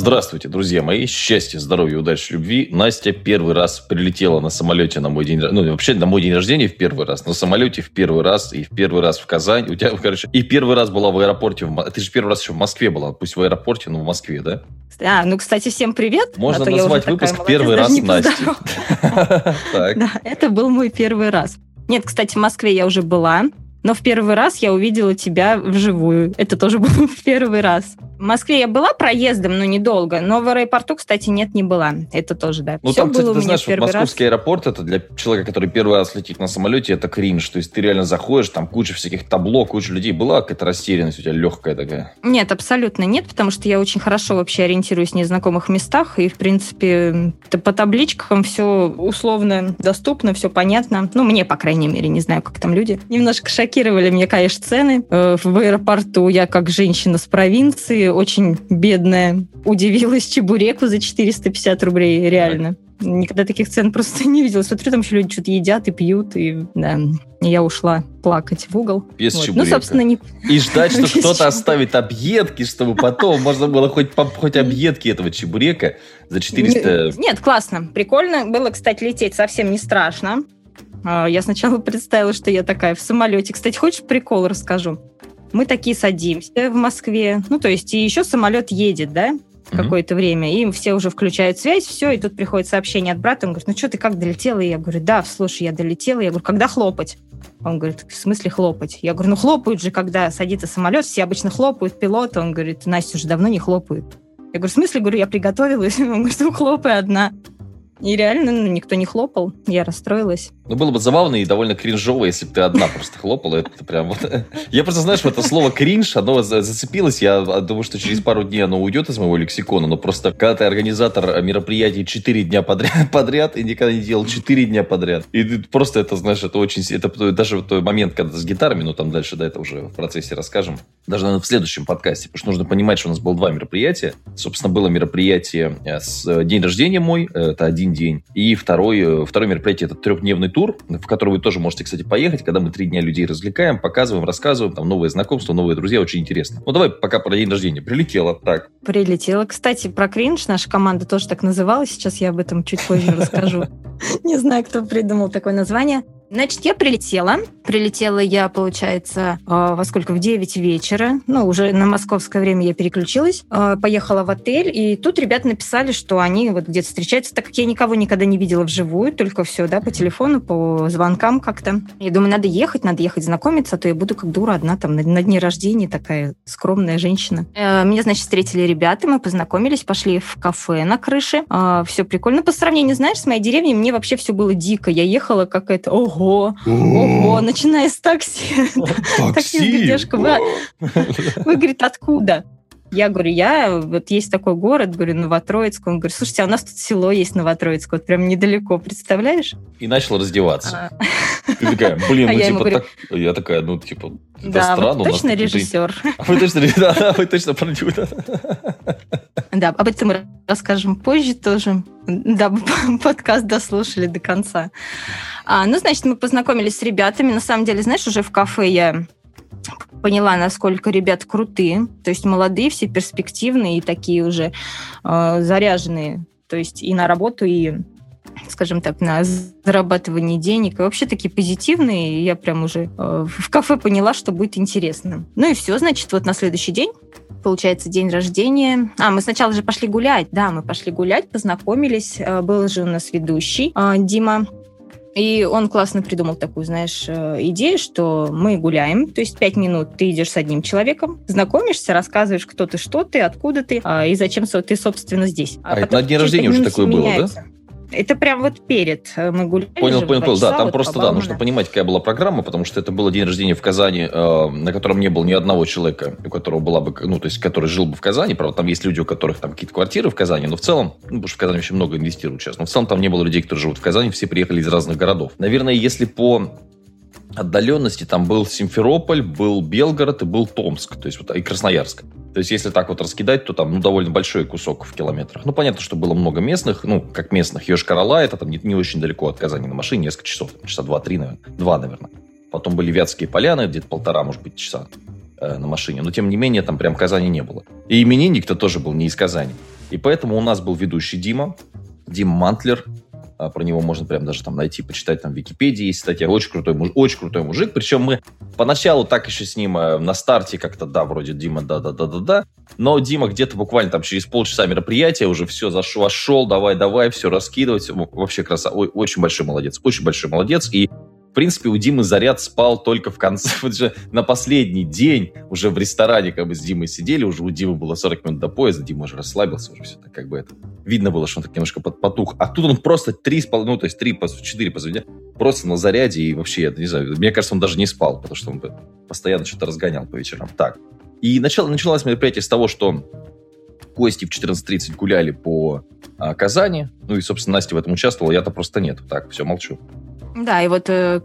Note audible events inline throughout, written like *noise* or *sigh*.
Здравствуйте, друзья мои. Счастья, здоровья, удачи, любви. Настя первый раз прилетела на самолете на мой день Ну, вообще, на мой день рождения в первый раз. На самолете в первый раз. И в первый раз в Казань. У тебя, *laughs* короче, и первый раз была в аэропорте. В... Ты же первый раз еще в Москве была. Пусть в аэропорте, но в Москве, да? А, ну, кстати, всем привет. Можно а назвать выпуск такая, «Первый раз Настя». *laughs* *laughs* Это был мой первый раз. Нет, кстати, в Москве я уже была. Но в первый раз я увидела тебя вживую. Это тоже *laughs* был в первый раз. В Москве я была проездом, но недолго. Но в аэропорту, кстати, нет, не была. Это тоже, да. Ну, Все там, кстати, ты знаешь, вот московский раз. аэропорт, это для человека, который первый раз летит на самолете, это кринж. То есть ты реально заходишь, там куча всяких табло, куча людей. Была какая-то растерянность у тебя легкая такая? Нет, абсолютно нет, потому что я очень хорошо вообще ориентируюсь в незнакомых местах. И, в принципе, по табличкам все условно доступно, все понятно. Ну, мне, по крайней мере, не знаю, как там люди. Немножко шокировали меня, конечно, цены. Э, в аэропорту я как женщина с провинции очень бедная. Удивилась чебуреку за 450 рублей, реально. Никогда таких цен просто не видела. Смотрю, там еще люди что-то едят и пьют, и да, я ушла плакать в угол. Без вот. Ну, собственно, не... И ждать, *laughs* что кто-то оставит объедки, чтобы потом можно было хоть, хоть объедки этого чебурека за 400... Нет, классно. Прикольно было, кстати, лететь совсем не страшно. А, я сначала *laughs* представила, что я такая в самолете. Кстати, хочешь прикол расскажу? Мы такие садимся в Москве, ну, то есть и еще самолет едет, да, какое-то время, и все уже включают связь, все, и тут приходит сообщение от брата, он говорит, ну что, ты как долетела? И я говорю, да, слушай, я долетела. Я говорю, когда хлопать? Он говорит, в смысле хлопать? Я говорю, ну хлопают же, когда садится самолет, все обычно хлопают, пилот. Он говорит, Настя уже давно не хлопают. Я говорю, в смысле? Говорю, я приготовилась. *laughs* Он говорит, ну хлопай одна. И реально ну, никто не хлопал, я расстроилась. Ну, было бы забавно и довольно кринжово, если бы ты одна просто хлопала. Это прям вот... Я просто, знаешь, это слово кринж, оно зацепилось. Я думаю, что через пару дней оно уйдет из моего лексикона. Но просто, когда ты организатор мероприятий 4 дня подряд, *laughs* подряд и никогда не делал 4 дня подряд. И просто это, знаешь, это очень... Это даже тот момент, когда с гитарами, ну, там дальше, да, это уже в процессе расскажем. Даже, наверное, в следующем подкасте. Потому что нужно понимать, что у нас было два мероприятия. Собственно, было мероприятие э, с э, день рождения мой. Э, это один один день. И второй, э, второе мероприятие – это трехдневный тур, в который вы тоже можете, кстати, поехать, когда мы три дня людей развлекаем, показываем, рассказываем, там новые знакомства, новые друзья, очень интересно. Ну, давай пока про день рождения. Прилетела, так. Прилетела. Кстати, про кринж наша команда тоже так называлась, сейчас я об этом чуть позже расскажу. *laughs* Не знаю, кто придумал такое название. Значит, я прилетела. Прилетела я, получается, а, во сколько? В 9 вечера. Ну, уже на московское время я переключилась. А, поехала в отель, и тут ребята написали, что они вот где-то встречаются, так как я никого никогда не видела вживую, только все, да, по телефону, по звонкам как-то. Я думаю, надо ехать, надо ехать знакомиться, а то я буду как дура одна там на, на дне рождения, такая скромная женщина. Э, меня, значит, встретили ребята, мы познакомились, пошли в кафе на крыше. Все прикольно. По сравнению, знаешь, с моей деревней, мне вообще все было дико. Я ехала какая-то, ого, ого, ого, начиная с такси. Такси? Вы, говорит, откуда? Я говорю, я, вот есть такой город, говорю, Новотроицк. Он говорит, слушайте, а у нас тут село есть Новотроицк, вот прям недалеко, представляешь? И начал раздеваться. А. Ты такая, блин, а ну типа так... Я такая, ну типа, да, странно. Вы точно режиссер. Вы *laughs* точно, да, вы точно продюсер. Да, об этом мы расскажем позже тоже. Да, *laughs* подкаст дослушали до конца. А, ну, значит, мы познакомились с ребятами. На самом деле, знаешь, уже в кафе я поняла, насколько ребят крутые, то есть молодые, все перспективные и такие уже э, заряженные, то есть и на работу, и скажем так, на зарабатывание денег. И вообще такие позитивные. Я прям уже э, в кафе поняла, что будет интересно. Ну и все, значит, вот на следующий день получается, день рождения. А, мы сначала же пошли гулять. Да, мы пошли гулять, познакомились. Э, был же у нас ведущий э, Дима и он классно придумал такую, знаешь, э, идею, что мы гуляем, то есть пять минут ты идешь с одним человеком, знакомишься, рассказываешь, кто ты, что ты, откуда ты а, и зачем ты, собственно, здесь. А, а это на день рождения уже такое было, да? Это прям вот перед э, мы гуляли. Понял, понял, понял. Да, там вот просто, да, нужно понимать, какая была программа, потому что это было день рождения в Казани, э, на котором не было ни одного человека, у которого была бы, ну, то есть, который жил бы в Казани. Правда, там есть люди, у которых там какие-то квартиры в Казани, но в целом, ну, потому что в Казани очень много инвестируют сейчас, но в целом там не было людей, которые живут в Казани, все приехали из разных городов. Наверное, если по отдаленности там был Симферополь, был Белгород и был Томск, то есть вот и Красноярск. То есть, если так вот раскидать, то там ну, довольно большой кусок в километрах. Ну, понятно, что было много местных, ну, как местных. Йошкар-Ола, это там не, не очень далеко от Казани на машине, несколько часов, часа два-три, наверное. Два, наверное. Потом были Вятские поляны, где-то полтора, может быть, часа э, на машине. Но, тем не менее, там прям Казани не было. И именинник-то тоже был не из Казани. И поэтому у нас был ведущий Дима, Дима Мантлер, про него можно прям даже там найти, почитать там в Википедии, есть статья. Очень крутой, муж, очень крутой мужик. Причем мы поначалу так еще с ним э, на старте как-то, да, вроде Дима, да-да-да-да-да. Но Дима где-то буквально там через полчаса мероприятия уже все зашел, давай-давай, все раскидывать. Вообще красава. Очень большой молодец, очень большой молодец. И в принципе, у Димы заряд спал только в конце, *laughs* вот же на последний день, уже в ресторане, как бы с Димой сидели, уже у Димы было 40 минут до поезда, Дима уже расслабился, уже все так как бы это. Видно было, что он так немножко потух. А тут он просто три, ну, то есть три, четыре посвятия, просто на заряде и вообще, я не знаю, мне кажется, он даже не спал, потому что он постоянно что-то разгонял по вечерам. Так. И начало, началось мероприятие с того, что гости в 14.30 гуляли по а, Казани. Ну и, собственно, Настя в этом участвовала, я-то просто нет. Так, все, молчу. Да, и вот э,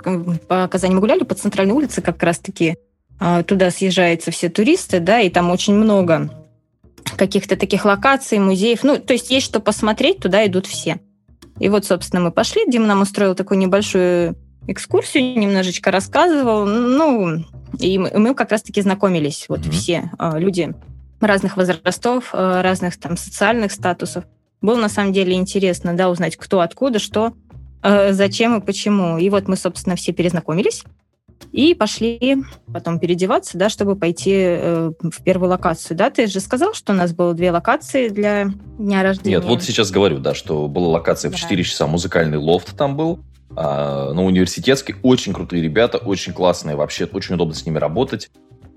по Казани мы гуляли по центральной улице как раз-таки. Э, туда съезжаются все туристы, да, и там очень много каких-то таких локаций, музеев. Ну, то есть есть что посмотреть, туда идут все. И вот, собственно, мы пошли. Дима нам устроил такую небольшую экскурсию, немножечко рассказывал. Ну, и мы, как раз-таки знакомились. Вот mm-hmm. все э, люди разных возрастов, э, разных там социальных статусов. Было на самом деле интересно, да, узнать, кто откуда, что. Э, зачем и почему. И вот мы, собственно, все перезнакомились и пошли потом переодеваться, да, чтобы пойти э, в первую локацию. Да, ты же сказал, что у нас было две локации для дня рождения. Нет, вот сейчас говорю, да, что была локация да. в 4 часа, музыкальный лофт там был, а, на университетский, очень крутые ребята, очень классные, вообще очень удобно с ними работать.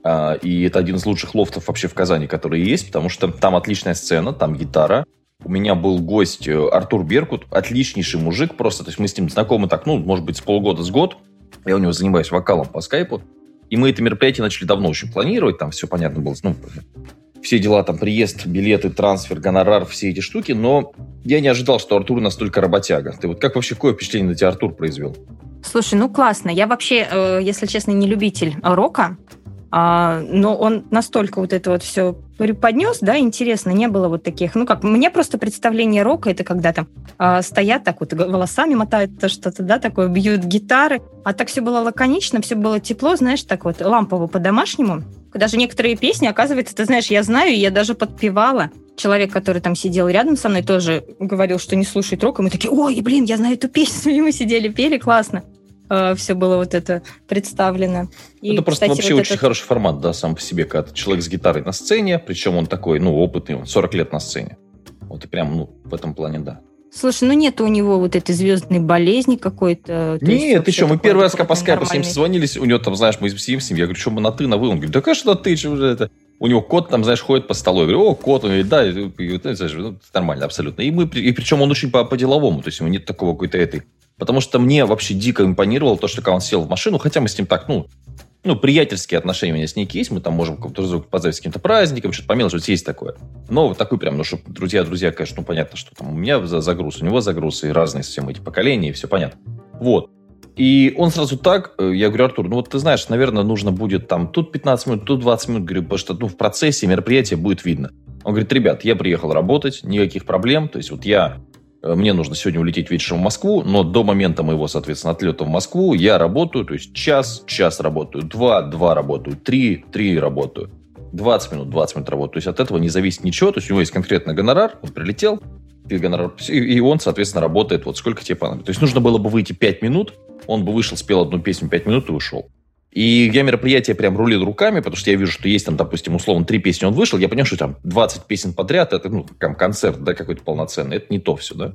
А, и это один из лучших лофтов вообще в Казани, которые есть, потому что там отличная сцена, там гитара, у меня был гость э, Артур Беркут, отличнейший мужик просто. То есть мы с ним знакомы так, ну, может быть, с полгода, с год. Я у него занимаюсь вокалом по скайпу. И мы это мероприятие начали давно очень планировать. Там все понятно было. Ну, все дела, там, приезд, билеты, трансфер, гонорар, все эти штуки. Но я не ожидал, что Артур настолько работяга. Ты вот как вообще, какое впечатление на тебя Артур произвел? Слушай, ну классно. Я вообще, э, если честно, не любитель рока. А, но он настолько вот это вот все преподнес, да, интересно, не было вот таких, ну как, мне просто представление рока, это когда там а, стоят так вот, волосами мотают что-то, да, такое, бьют гитары, а так все было лаконично, все было тепло, знаешь, так вот, лампово по-домашнему. Даже некоторые песни, оказывается, ты знаешь, я знаю, я даже подпевала. Человек, который там сидел рядом со мной, тоже говорил, что не слушает рок, и мы такие, ой, блин, я знаю эту песню, *laughs* и мы сидели, пели, классно. Э, все было вот это представлено. И, это просто кстати, вообще вот очень этот... хороший формат, да, сам по себе, когда человек с гитарой на сцене, причем он такой, ну, опытный, он 40 лет на сцене. Вот и прям, ну, в этом плане, да. Слушай, ну нет у него вот этой звездной болезни какой-то. Нет, ты что, мы первый раз по скайпу с ним созвонились, у него там, знаешь, мы сидим с ним, я говорю, что мы на ты, на вы? Он говорит, да конечно на ты, что же это? У него кот там, знаешь, ходит по столу. Я говорю, о, кот. Он говорит, да, знаешь, ну, нормально, абсолютно. И, мы, и причем он очень по-деловому, то есть у него нет такого какой-то этой Потому что мне вообще дико импонировало то, что когда он сел в машину, хотя мы с ним так, ну, ну, приятельские отношения у меня с ним есть, мы там можем друг поздравить с каким-то праздником, что-то помелочь, есть такое. Но вот такой прям, ну, что друзья-друзья, конечно, ну, понятно, что там у меня загруз, у него загруз, и разные совсем эти поколения, и все понятно. Вот. И он сразу так, э, я говорю, Артур, ну вот ты знаешь, наверное, нужно будет там тут 15 минут, тут 20 минут, говорю, потому что ну, в процессе мероприятия будет видно. Он говорит, ребят, я приехал работать, никаких проблем, то есть вот я Э, мне нужно сегодня улететь вечером в Москву, но до момента моего, соответственно, отлета в Москву я работаю, то есть час, час работаю, два, два работаю, три, три работаю, 20 минут, 20 минут работаю. То есть от этого не зависит ничего, то есть у него есть конкретный гонорар, он прилетел, и он, соответственно, работает вот сколько тебе понадобится. То есть нужно было бы выйти 5 минут, он бы вышел, спел одну песню 5 минут и ушел. И я мероприятие прям рулил руками, потому что я вижу, что есть там, допустим, условно, три песни он вышел, я понял, что там 20 песен подряд, это, ну, там, концерт, да, какой-то полноценный, это не то все, да.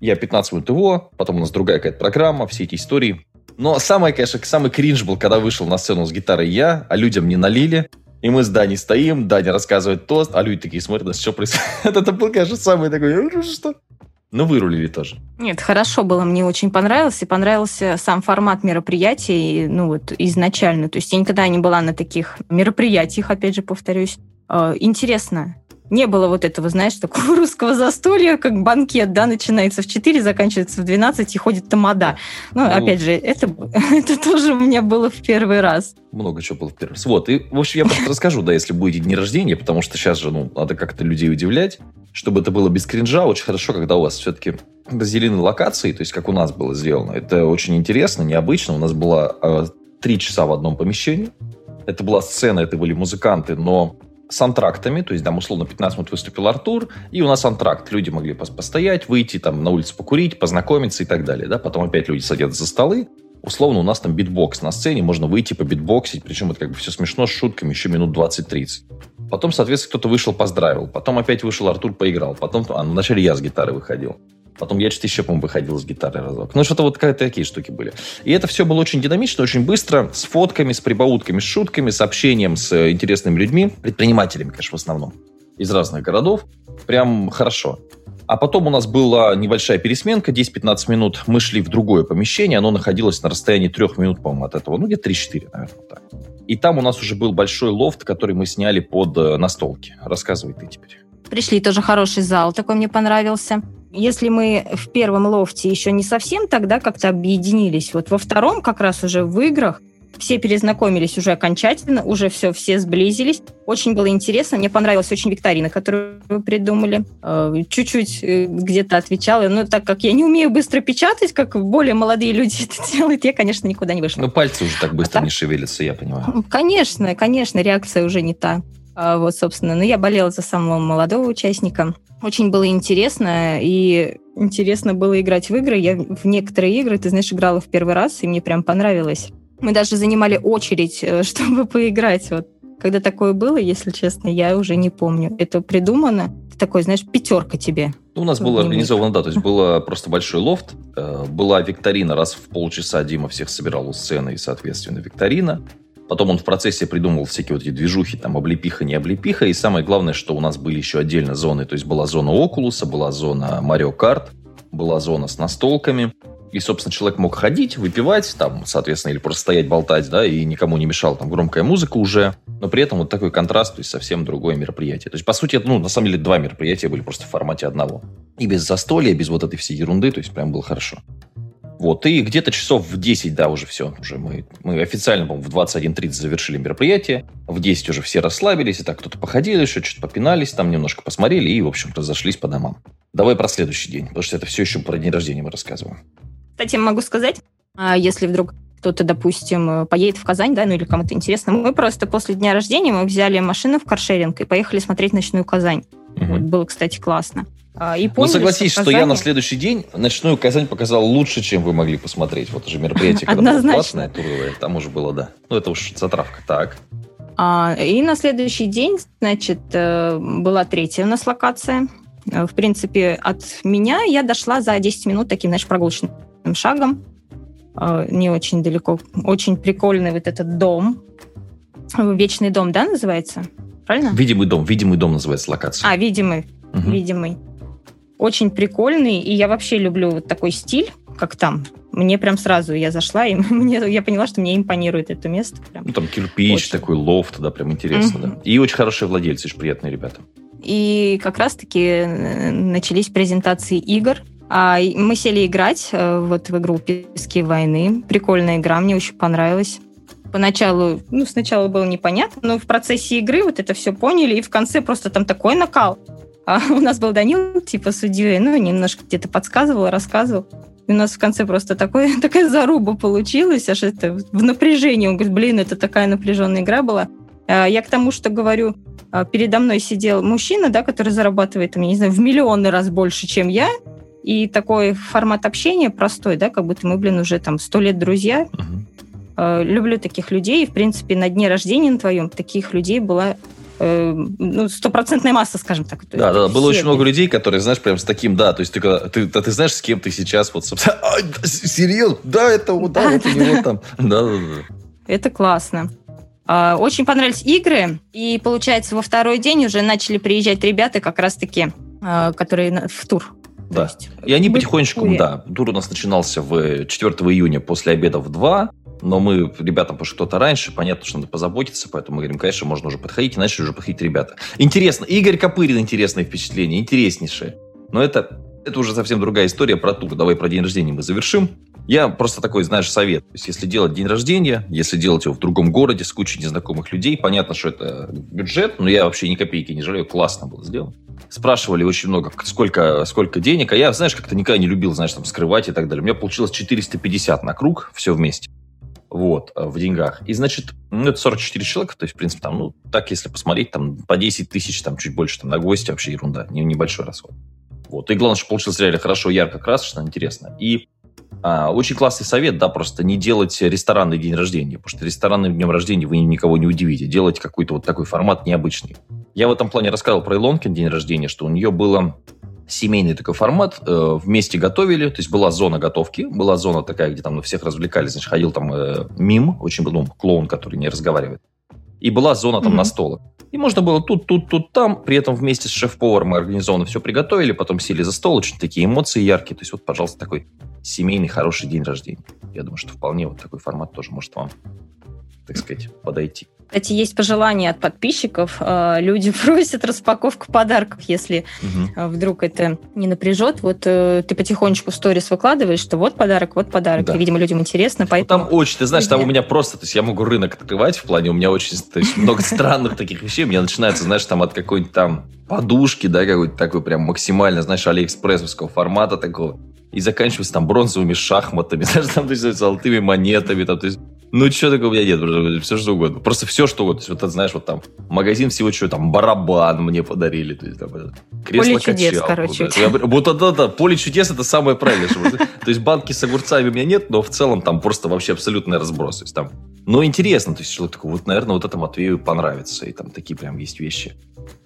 Я 15 минут его, потом у нас другая какая-то программа, все эти истории. Но самое, конечно, самый кринж был, когда вышел на сцену с гитарой я, а людям не налили. И мы с Дани стоим, Даня рассказывает тост, а люди такие смотрят, на что происходит. Это был, конечно, самый такой, что? Ну, вырулили тоже. Нет, хорошо было, мне очень понравилось. И понравился сам формат мероприятий, ну вот изначально. То есть я никогда не была на таких мероприятиях, опять же, повторюсь. Э, интересно не было вот этого, знаешь, такого *laughs* русского застолья, как банкет, да, начинается в 4, заканчивается в 12 и ходит тамада. Ну, ну опять же, это, *laughs* это тоже у меня было в первый раз. Много чего было в первый раз. Вот, и, в общем, я просто расскажу, да, если будете дни рождения, потому что сейчас же, ну, надо как-то людей удивлять, чтобы это было без кринжа, очень хорошо, когда у вас все-таки разделены локации, то есть как у нас было сделано. Это очень интересно, необычно. У нас было э, три часа в одном помещении. Это была сцена, это были музыканты, но с антрактами, то есть, там, условно, 15 минут выступил Артур, и у нас антракт. Люди могли постоять, выйти, там, на улицу покурить, познакомиться и так далее, да, потом опять люди садятся за столы, условно, у нас там битбокс на сцене, можно выйти побитбоксить, причем это как бы все смешно, с шутками, еще минут 20-30. Потом, соответственно, кто-то вышел, поздравил, потом опять вышел Артур, поиграл, потом, а, ну, вначале я с гитары выходил. Потом я что-то еще, по-моему, выходил с гитары разок. Ну, что-то вот какие-то такие штуки были. И это все было очень динамично, очень быстро, с фотками, с прибаутками, с шутками, с общением с э, интересными людьми, предпринимателями, конечно, в основном, из разных городов. Прям хорошо. А потом у нас была небольшая пересменка, 10-15 минут. Мы шли в другое помещение, оно находилось на расстоянии трех минут, по-моему, от этого. Ну, где-то 3-4, наверное, так. И там у нас уже был большой лофт, который мы сняли под э, настолки. Рассказывай ты теперь. Пришли, тоже хороший зал, такой мне понравился. Если мы в первом лофте еще не совсем тогда как-то объединились, вот во втором как раз уже в играх все перезнакомились уже окончательно, уже все, все сблизились. Очень было интересно. Мне понравилась очень викторина, которую вы придумали. Э, чуть-чуть э, где-то отвечала. Но так как я не умею быстро печатать, как более молодые люди *laughs* это делают, я, конечно, никуда не вышла. Ну, пальцы уже так быстро а так? не шевелятся, я понимаю. Конечно, конечно, реакция уже не та. А вот, собственно, но я болела за самого молодого участника. Очень было интересно, и интересно было играть в игры. Я в некоторые игры, ты знаешь, играла в первый раз, и мне прям понравилось. Мы даже занимали очередь, э, *laughs* чтобы поиграть. Вот когда такое было, если честно, я уже не помню. Это придумано. Такой, знаешь, пятерка тебе. Ну, у нас было организовано, да, то есть *laughs* было просто большой лофт, э, была викторина, раз в полчаса Дима всех собирал у сцены, и, соответственно, викторина. Потом он в процессе придумывал всякие вот эти движухи, там, облепиха, не облепиха. И самое главное, что у нас были еще отдельно зоны. То есть была зона Окулуса, была зона Марио Карт, была зона с настолками. И, собственно, человек мог ходить, выпивать, там, соответственно, или просто стоять, болтать, да, и никому не мешала там громкая музыка уже. Но при этом вот такой контраст, то есть совсем другое мероприятие. То есть, по сути, ну, на самом деле, два мероприятия были просто в формате одного. И без застолья, без вот этой всей ерунды, то есть прям было хорошо. Вот, и где-то часов в 10, да, уже все, уже мы, мы официально, по-моему, в 21.30 завершили мероприятие, в 10 уже все расслабились, и так кто-то походил еще, что-то попинались, там немножко посмотрели и, в общем, разошлись по домам. Давай про следующий день, потому что это все еще про день рождения мы рассказываем. Кстати, могу сказать, а, если вдруг кто-то, допустим, поедет в Казань, да, ну или кому-то интересно, мы просто после дня рождения мы взяли машину в каршеринг и поехали смотреть ночную Казань. Угу. Вот, было, кстати, классно. А, и ну, согласись, что, я на следующий день ночную Казань показал лучше, чем вы могли посмотреть. Вот уже мероприятие, когда было платное, туровое, там уже было, да. Ну, это уж затравка. Так. А, и на следующий день, значит, э, была третья у нас локация. Э, в принципе, от меня я дошла за 10 минут таким, знаешь, прогулочным шагом. Э, не очень далеко. Очень прикольный вот этот дом. Вечный дом, да, называется? Правильно? Видимый дом. Видимый дом называется локация. А, видимый. Угу. Видимый очень прикольный, и я вообще люблю вот такой стиль, как там. Мне прям сразу, я зашла, и *laughs* мне, я поняла, что мне импонирует это место. Прям. Ну, там кирпич, очень. такой лофт, да, прям интересно, mm-hmm. да. И очень хорошие владельцы, очень приятные ребята. И как раз-таки э, начались презентации игр. А мы сели играть э, вот в игру «Пески войны». Прикольная игра, мне очень понравилась. Поначалу, ну, сначала было непонятно, но в процессе игры вот это все поняли, и в конце просто там такой накал. А *laughs* у нас был Данил, типа, судьей, ну, немножко где-то подсказывал, рассказывал. И у нас в конце просто такой, *laughs* такая заруба получилась, аж это в напряжении. Он говорит, блин, это такая напряженная игра была. А я к тому, что говорю, а, передо мной сидел мужчина, да, который зарабатывает, я не знаю, в миллионы раз больше, чем я, и такой формат общения простой, да, как будто мы, блин, уже там сто лет друзья. Uh-huh. Люблю таких людей, и, в принципе, на дне рождения на твоем таких людей была Э, ну, стопроцентная масса, скажем так. Да, да, было очень много людей, которые, знаешь, прям с таким, да, то есть ты, ты, ты, ты знаешь, с кем ты сейчас вот, *laughs* а, серьезно, да, это вот, да, *laughs* вот у него там, да, да, да. Это классно. А, очень понравились игры, и, получается, во второй день уже начали приезжать ребята как раз-таки, а, которые в тур. Да. и они потихонечку, да, тур у нас начинался в 4 июня после обеда в 2, но мы ребятам, потому кто-то раньше, понятно, что надо позаботиться, поэтому мы говорим, конечно, можно уже подходить, и начали уже подходить ребята. Интересно, Игорь Копырин интересное впечатление, интереснейшее. Но это, это уже совсем другая история про тур. Давай про день рождения мы завершим. Я просто такой, знаешь, совет. То есть, если делать день рождения, если делать его в другом городе с кучей незнакомых людей, понятно, что это бюджет, но я вообще ни копейки не жалею, классно было сделано. Спрашивали очень много, сколько, сколько денег, а я, знаешь, как-то никогда не любил, знаешь, там, скрывать и так далее. У меня получилось 450 на круг, все вместе. Вот, в деньгах. И, значит, ну, это 44 человека, то есть, в принципе, там, ну, так, если посмотреть, там, по 10 тысяч, там, чуть больше, там, на гости, вообще ерунда, не, небольшой расход. Вот, и главное, что получилось реально хорошо, ярко, красочно, интересно. И а, очень классный совет, да, просто не делать ресторанный день рождения, потому что ресторанным днем рождения вы никого не удивите, делать какой-то вот такой формат необычный. Я в этом плане рассказывал про Илонкин день рождения, что у нее было семейный такой формат, э, вместе готовили, то есть была зона готовки, была зона такая, где там на всех развлекались, значит, ходил там э, мим, очень, ну, клоун, который не разговаривает, и была зона там mm-hmm. на столах. И можно было тут, тут, тут, там, при этом вместе с шеф-поваром мы организованно все приготовили, потом сели за стол, очень такие эмоции яркие, то есть вот, пожалуйста, такой семейный хороший день рождения. Я думаю, что вполне вот такой формат тоже может вам, так сказать, подойти. Кстати, есть пожелания от подписчиков. А, люди *laughs* просят распаковку подарков, если угу. вдруг это не напряжет. Вот э, ты потихонечку в сторис выкладываешь, что вот подарок, вот подарок. Да. И, видимо, людям интересно. Поэтому... Ну, там очень, ты знаешь, там у меня просто, то есть я могу рынок открывать в плане, у меня очень то есть, много странных таких вещей. У меня начинается, знаешь, там от какой-нибудь там подушки, да, какой-то такой прям максимально, знаешь, алиэкспрессовского формата такого и заканчивается там бронзовыми шахматами, *laughs* знаешь, там, то есть, золотыми монетами, там, то есть, ну, что такого у меня нет, все что угодно. Просто все, что вот, вот, знаешь, вот там, магазин всего чего, там, барабан мне подарили, то есть, там, кресло Поле чудес, короче. Да. Я, вот, да, да, да, поле чудес это самое правильное. *laughs* То есть, банки с огурцами у меня нет, но в целом там просто вообще абсолютный разброс. То есть, там, но интересно, то есть, человек такой, вот, наверное, вот это Матвею понравится, и там такие прям есть вещи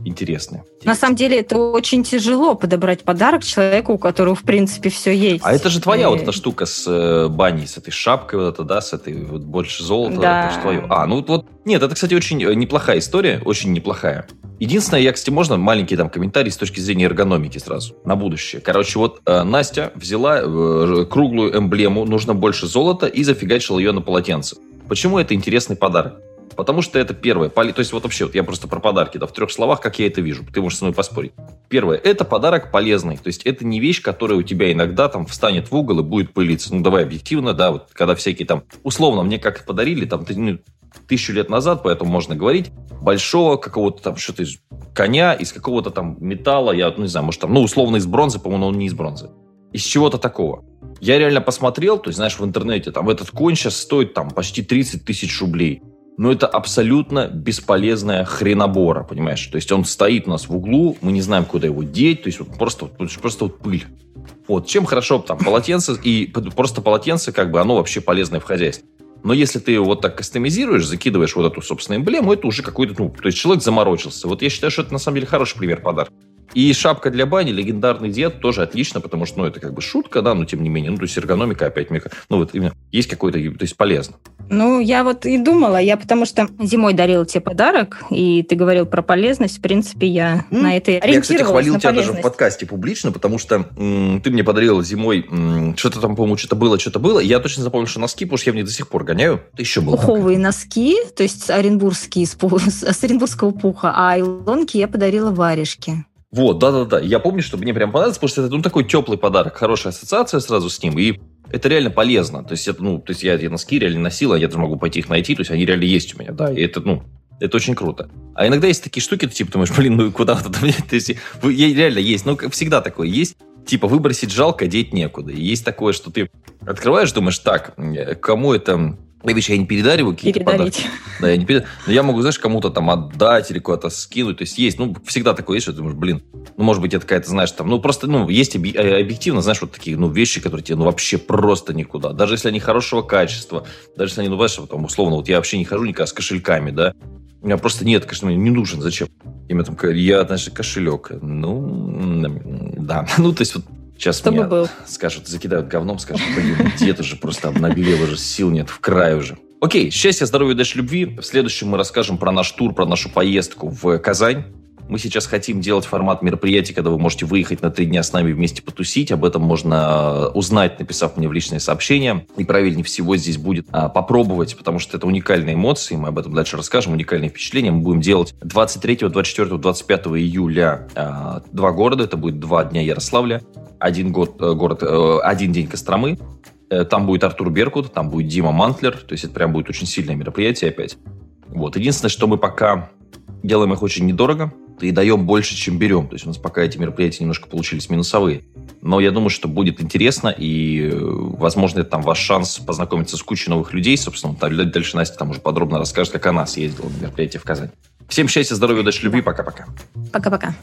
интересные. На самом деле, это очень тяжело подобрать подарок человеку, у которого, в принципе, все есть. А это же твоя и... вот эта штука с э, баней, с этой шапкой вот это, да, с этой вот больше золота, да. это же твое. А, ну вот, нет, это, кстати, очень э, неплохая история, очень неплохая. Единственное, я, кстати, можно маленький там комментарий с точки зрения эргономики сразу, на будущее. Короче, вот э, Настя взяла э, круглую эмблему, нужно больше золота, и зафигачила ее на полотенце. Почему это интересный подарок? Потому что это первое. То есть вот вообще, вот я просто про подарки, да, в трех словах, как я это вижу. Ты можешь со мной поспорить. Первое, это подарок полезный. То есть это не вещь, которая у тебя иногда там встанет в угол и будет пылиться. Ну, давай объективно, да, вот когда всякие там, условно, мне как подарили, там, ну, тысячу лет назад, поэтому можно говорить, большого какого-то там что-то из коня, из какого-то там металла, я ну, не знаю, может там, ну, условно из бронзы, по-моему, он не из бронзы. Из чего-то такого. Я реально посмотрел, то есть, знаешь, в интернете, там, этот конь сейчас стоит там почти 30 тысяч рублей но это абсолютно бесполезная хренобора, понимаешь? То есть он стоит у нас в углу, мы не знаем, куда его деть, то есть вот просто, просто вот пыль. Вот, чем хорошо там полотенце, и просто полотенце, как бы, оно вообще полезное в хозяйстве. Но если ты вот так кастомизируешь, закидываешь вот эту, собственно, эмблему, это уже какой-то, ну, то есть человек заморочился. Вот я считаю, что это на самом деле хороший пример подарка. И шапка для бани, легендарный дед, тоже отлично, потому что, ну, это как бы шутка, да, но тем не менее, ну, то есть эргономика опять, ну, вот именно есть какой-то, то есть полезно. Ну, я вот и думала, я потому что зимой дарила тебе подарок, и ты говорил про полезность, в принципе, я mm. на это ориентировалась. Я, кстати, хвалил тебя даже в подкасте публично, потому что м, ты мне подарила зимой м, что-то там, по-моему, что-то было, что-то было. Я точно запомнил, что носки, потому что я в них до сих пор гоняю. Это еще было. Пуховые носки, то есть оренбургские, *laughs* с оренбургского пуха, а илонки я подарила варежки. Вот, да-да-да. Я помню, что мне прям понравилось, потому что это ну, такой теплый подарок, хорошая ассоциация сразу с ним, и это реально полезно. То есть, это, ну, то есть я эти носки реально носил, а я даже могу пойти их найти, то есть они реально есть у меня, да, и это, ну, это очень круто. А иногда есть такие штуки, ты типа думаешь, блин, ну куда вот это мне? *laughs* То есть, реально есть, ну, всегда такое есть. Типа, выбросить жалко, деть некуда. И есть такое, что ты открываешь, думаешь, так, кому это Вещи я не передариваю какие-то подарки. Да, я не передариваю. Но я могу, знаешь, кому-то там отдать или куда-то скинуть. То есть есть, ну, всегда такое есть, что ты думаешь, блин, ну, может быть, это какая-то, знаешь, там, ну, просто, ну, есть э, объективно, знаешь, вот такие, ну, вещи, которые тебе, ну, вообще просто никуда. Даже если они хорошего качества, даже если они, ну, знаешь, там, условно, вот я вообще не хожу никогда с кошельками, да, у меня просто нет, конечно, мне не нужен, зачем? Мне там, я, значит, кошелек. Ну, да. *laughs* Ну, то есть вот Сейчас Чтобы мне был. скажут, закидают говном, скажут, блин, дед уже просто обнаглел, уже сил нет, в край уже. Окей, счастья, здоровья, дальше любви. В следующем мы расскажем про наш тур, про нашу поездку в Казань. Мы сейчас хотим делать формат мероприятий, когда вы можете выехать на три дня с нами вместе потусить. Об этом можно узнать, написав мне в личные сообщения. И правильнее всего здесь будет а, попробовать, потому что это уникальные эмоции. Мы об этом дальше расскажем. Уникальные впечатления. Мы будем делать 23, 24, 25 июля а, два города. Это будет два дня Ярославля, один год, э, город, э, один день Костромы. Э, там будет Артур Беркут, там будет Дима Мантлер. То есть это прям будет очень сильное мероприятие опять. Вот. Единственное, что мы пока делаем их очень недорого и даем больше, чем берем. То есть у нас пока эти мероприятия немножко получились минусовые. Но я думаю, что будет интересно, и, возможно, это там ваш шанс познакомиться с кучей новых людей. Собственно, дальше Настя там уже подробно расскажет, как она съездила на мероприятие в Казань. Всем счастья, здоровья, удачи, любви. Пока-пока. Пока-пока.